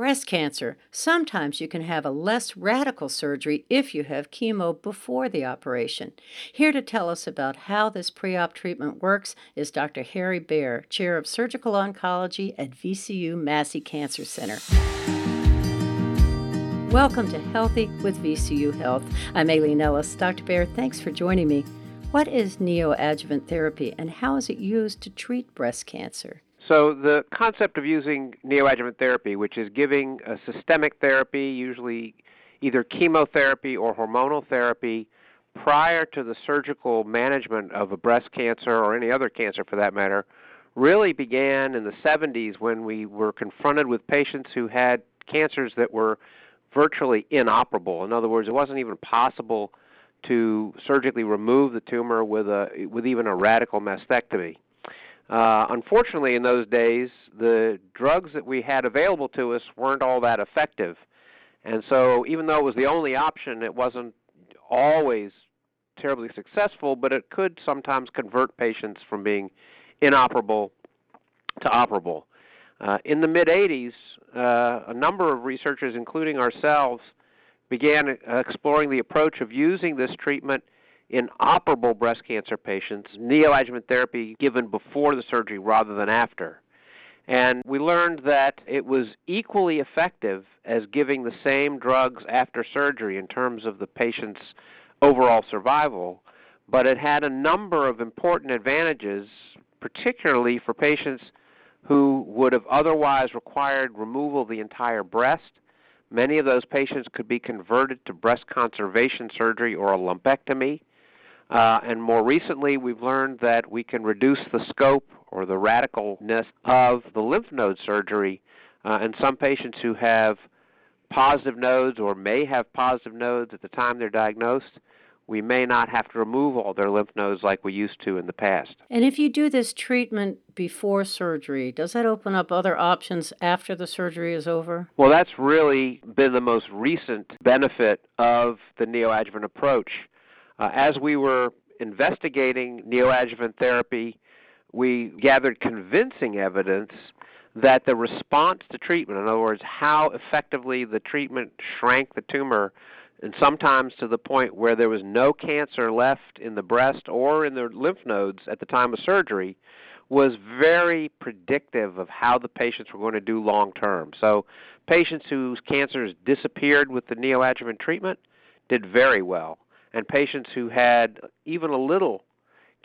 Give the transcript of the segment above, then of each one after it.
breast cancer, sometimes you can have a less radical surgery if you have chemo before the operation. Here to tell us about how this pre op treatment works is Dr. Harry Bear, Chair of Surgical Oncology at VCU Massey Cancer Center. Welcome to Healthy with VCU Health. I'm Aileen Ellis. Dr. Bear, thanks for joining me. What is neoadjuvant therapy and how is it used to treat breast cancer? So, the concept of using neoadjuvant therapy, which is giving a systemic therapy, usually either chemotherapy or hormonal therapy, prior to the surgical management of a breast cancer or any other cancer for that matter, really began in the 70s when we were confronted with patients who had cancers that were virtually inoperable. In other words, it wasn't even possible to surgically remove the tumor with a with even a radical mastectomy. Uh, unfortunately, in those days, the drugs that we had available to us weren't all that effective, and so even though it was the only option, it wasn't always terribly successful. But it could sometimes convert patients from being inoperable to operable. Uh, in the mid 80s, uh, a number of researchers, including ourselves, began exploring the approach of using this treatment in operable breast cancer patients, neoadjuvant therapy given before the surgery rather than after. And we learned that it was equally effective as giving the same drugs after surgery in terms of the patient's overall survival, but it had a number of important advantages, particularly for patients who would have otherwise required removal of the entire breast. Many of those patients could be converted to breast conservation surgery or a lumpectomy. Uh, and more recently, we've learned that we can reduce the scope or the radicalness of the lymph node surgery uh, in some patients who have positive nodes or may have positive nodes at the time they're diagnosed we may not have to remove all their lymph nodes like we used to in the past. And if you do this treatment before surgery, does that open up other options after the surgery is over? Well, that's really been the most recent benefit of the neoadjuvant approach. Uh, as we were investigating neoadjuvant therapy, we gathered convincing evidence that the response to treatment, in other words, how effectively the treatment shrank the tumor and sometimes to the point where there was no cancer left in the breast or in the lymph nodes at the time of surgery, was very predictive of how the patients were going to do long term. So, patients whose cancers disappeared with the neoadjuvant treatment did very well, and patients who had even a little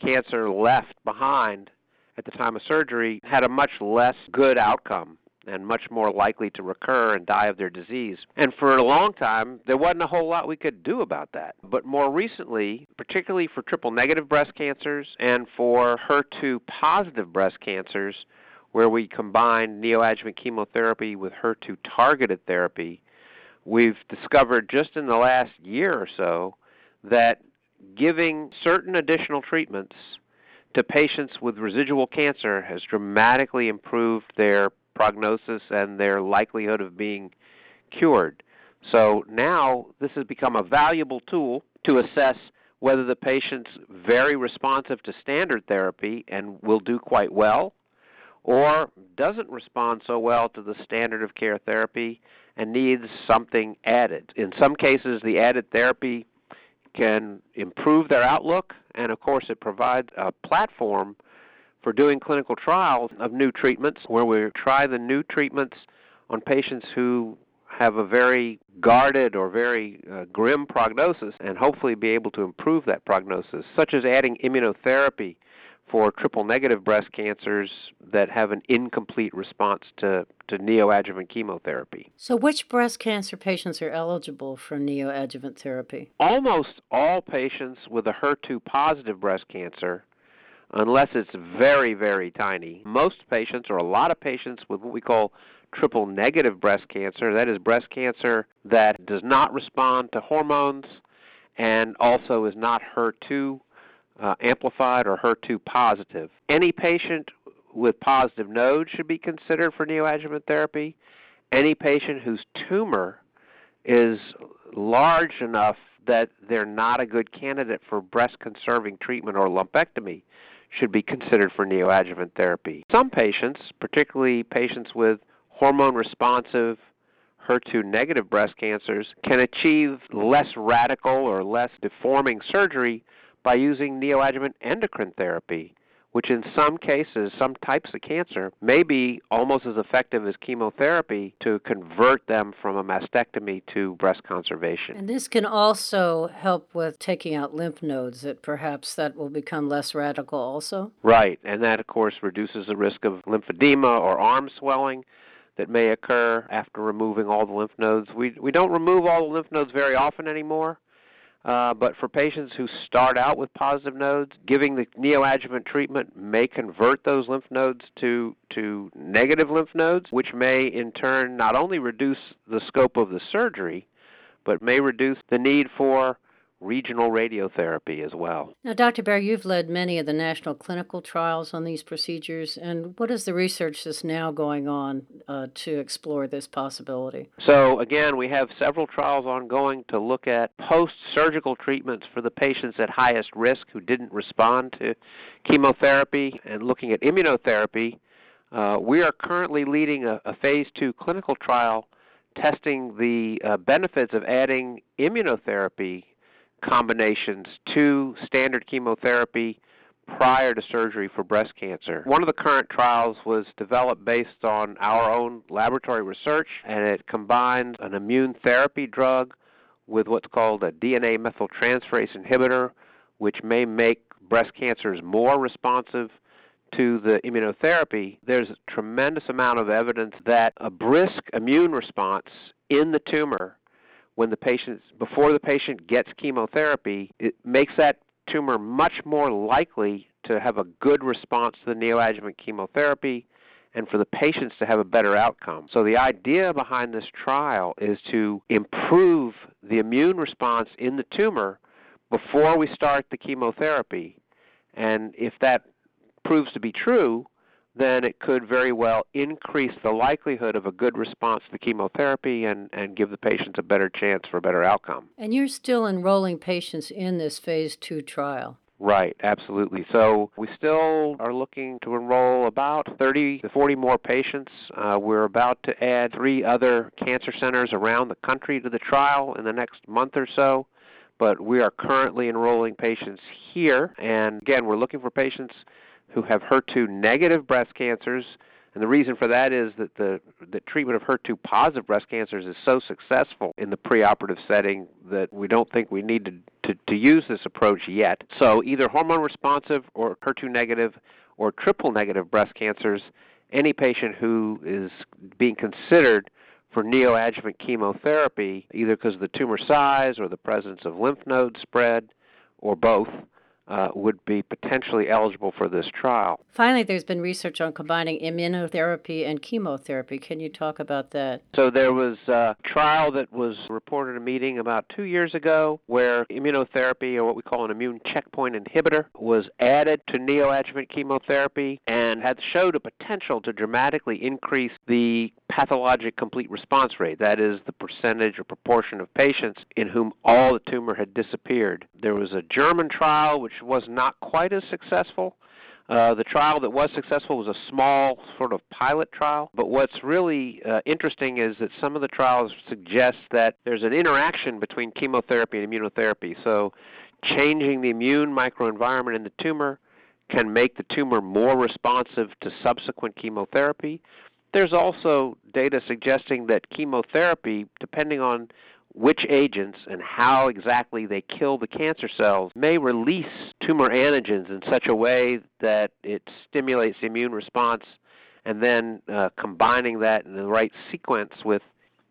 cancer left behind at the time of surgery had a much less good outcome and much more likely to recur and die of their disease. And for a long time, there wasn't a whole lot we could do about that. But more recently, particularly for triple negative breast cancers and for HER2 positive breast cancers, where we combine neoadjuvant chemotherapy with HER2 targeted therapy, we've discovered just in the last year or so that giving certain additional treatments to patients with residual cancer has dramatically improved their prognosis and their likelihood of being cured. So now this has become a valuable tool to assess whether the patient's very responsive to standard therapy and will do quite well, or doesn't respond so well to the standard of care therapy and needs something added. In some cases, the added therapy can improve their outlook, and of course, it provides a platform for doing clinical trials of new treatments where we try the new treatments on patients who have a very guarded or very uh, grim prognosis and hopefully be able to improve that prognosis, such as adding immunotherapy for triple negative breast cancers that have an incomplete response to, to neoadjuvant chemotherapy. So, which breast cancer patients are eligible for neoadjuvant therapy? Almost all patients with a HER2 positive breast cancer unless it's very, very tiny. Most patients, or a lot of patients, with what we call triple negative breast cancer, that is, breast cancer that does not respond to hormones and also is not HER2 uh, amplified or HER2 positive. Any patient with positive nodes should be considered for neoadjuvant therapy. Any patient whose tumor is large enough that they're not a good candidate for breast conserving treatment or lumpectomy should be considered for neoadjuvant therapy. Some patients, particularly patients with hormone responsive HER2 negative breast cancers can achieve less radical or less deforming surgery by using neoadjuvant endocrine therapy which in some cases, some types of cancer, may be almost as effective as chemotherapy to convert them from a mastectomy to breast conservation. And this can also help with taking out lymph nodes, that perhaps that will become less radical also? Right, and that of course reduces the risk of lymphedema or arm swelling that may occur after removing all the lymph nodes. We, we don't remove all the lymph nodes very often anymore. Uh, but for patients who start out with positive nodes, giving the neoadjuvant treatment may convert those lymph nodes to, to negative lymph nodes, which may in turn not only reduce the scope of the surgery, but may reduce the need for regional radiotherapy as well. Now, Dr. Bear, you've led many of the national clinical trials on these procedures, and what is the research that's now going on uh, to explore this possibility? So, again, we have several trials ongoing to look at post surgical treatments for the patients at highest risk who didn't respond to chemotherapy and looking at immunotherapy. Uh, we are currently leading a, a phase two clinical trial testing the uh, benefits of adding immunotherapy combinations to standard chemotherapy prior to surgery for breast cancer. One of the current trials was developed based on our own laboratory research, and it combines an immune therapy drug with what's called a DNA methyltransferase inhibitor, which may make breast cancers more responsive to the immunotherapy. There's a tremendous amount of evidence that a brisk immune response in the tumor when the patient before the patient gets chemotherapy, it makes that tumor much more likely to have a good response to the neoadjuvant chemotherapy and for the patients to have a better outcome. So the idea behind this trial is to improve the immune response in the tumor before we start the chemotherapy. And if that proves to be true, then it could very well increase the likelihood of a good response to chemotherapy and, and give the patients a better chance for a better outcome. And you're still enrolling patients in this phase two trial. Right, absolutely. So we still are looking to enroll about 30 to 40 more patients. Uh, we're about to add three other cancer centers around the country to the trial in the next month or so. But we are currently enrolling patients here. And again, we're looking for patients who have HER2 negative breast cancers. And the reason for that is that the, the treatment of HER2 positive breast cancers is so successful in the preoperative setting that we don't think we need to, to, to use this approach yet. So, either hormone responsive or HER2 negative or triple negative breast cancers, any patient who is being considered for neoadjuvant chemotherapy, either because of the tumor size or the presence of lymph node spread or both, uh, would be potentially eligible for this trial. Finally, there's been research on combining immunotherapy and chemotherapy. Can you talk about that? So, there was a trial that was reported at a meeting about two years ago where immunotherapy, or what we call an immune checkpoint inhibitor, was added to neoadjuvant chemotherapy and had showed a potential to dramatically increase the pathologic complete response rate. That is, the percentage or proportion of patients in whom all the tumor had disappeared. There was a German trial which was not quite as successful. Uh, the trial that was successful was a small sort of pilot trial, but what's really uh, interesting is that some of the trials suggest that there's an interaction between chemotherapy and immunotherapy. So, changing the immune microenvironment in the tumor can make the tumor more responsive to subsequent chemotherapy. There's also data suggesting that chemotherapy, depending on which agents and how exactly they kill the cancer cells may release tumor antigens in such a way that it stimulates the immune response and then uh, combining that in the right sequence with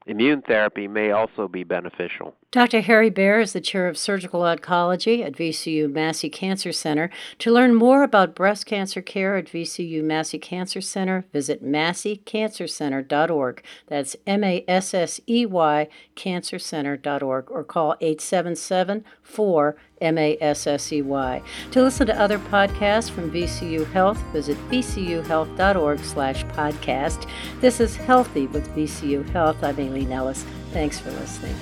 immune therapy may also be beneficial. Dr. Harry Bear is the chair of surgical oncology at VCU Massey Cancer Center. To learn more about breast cancer care at VCU Massey Cancer Center, visit masseycancercenter.org. That's M A S S E Y cancercenter.org or call 877 4 M A S S E Y. To listen to other podcasts from VCU Health, visit vcuhealth.org slash podcast. This is Healthy with VCU Health. I'm Aileen Ellis. Thanks for listening.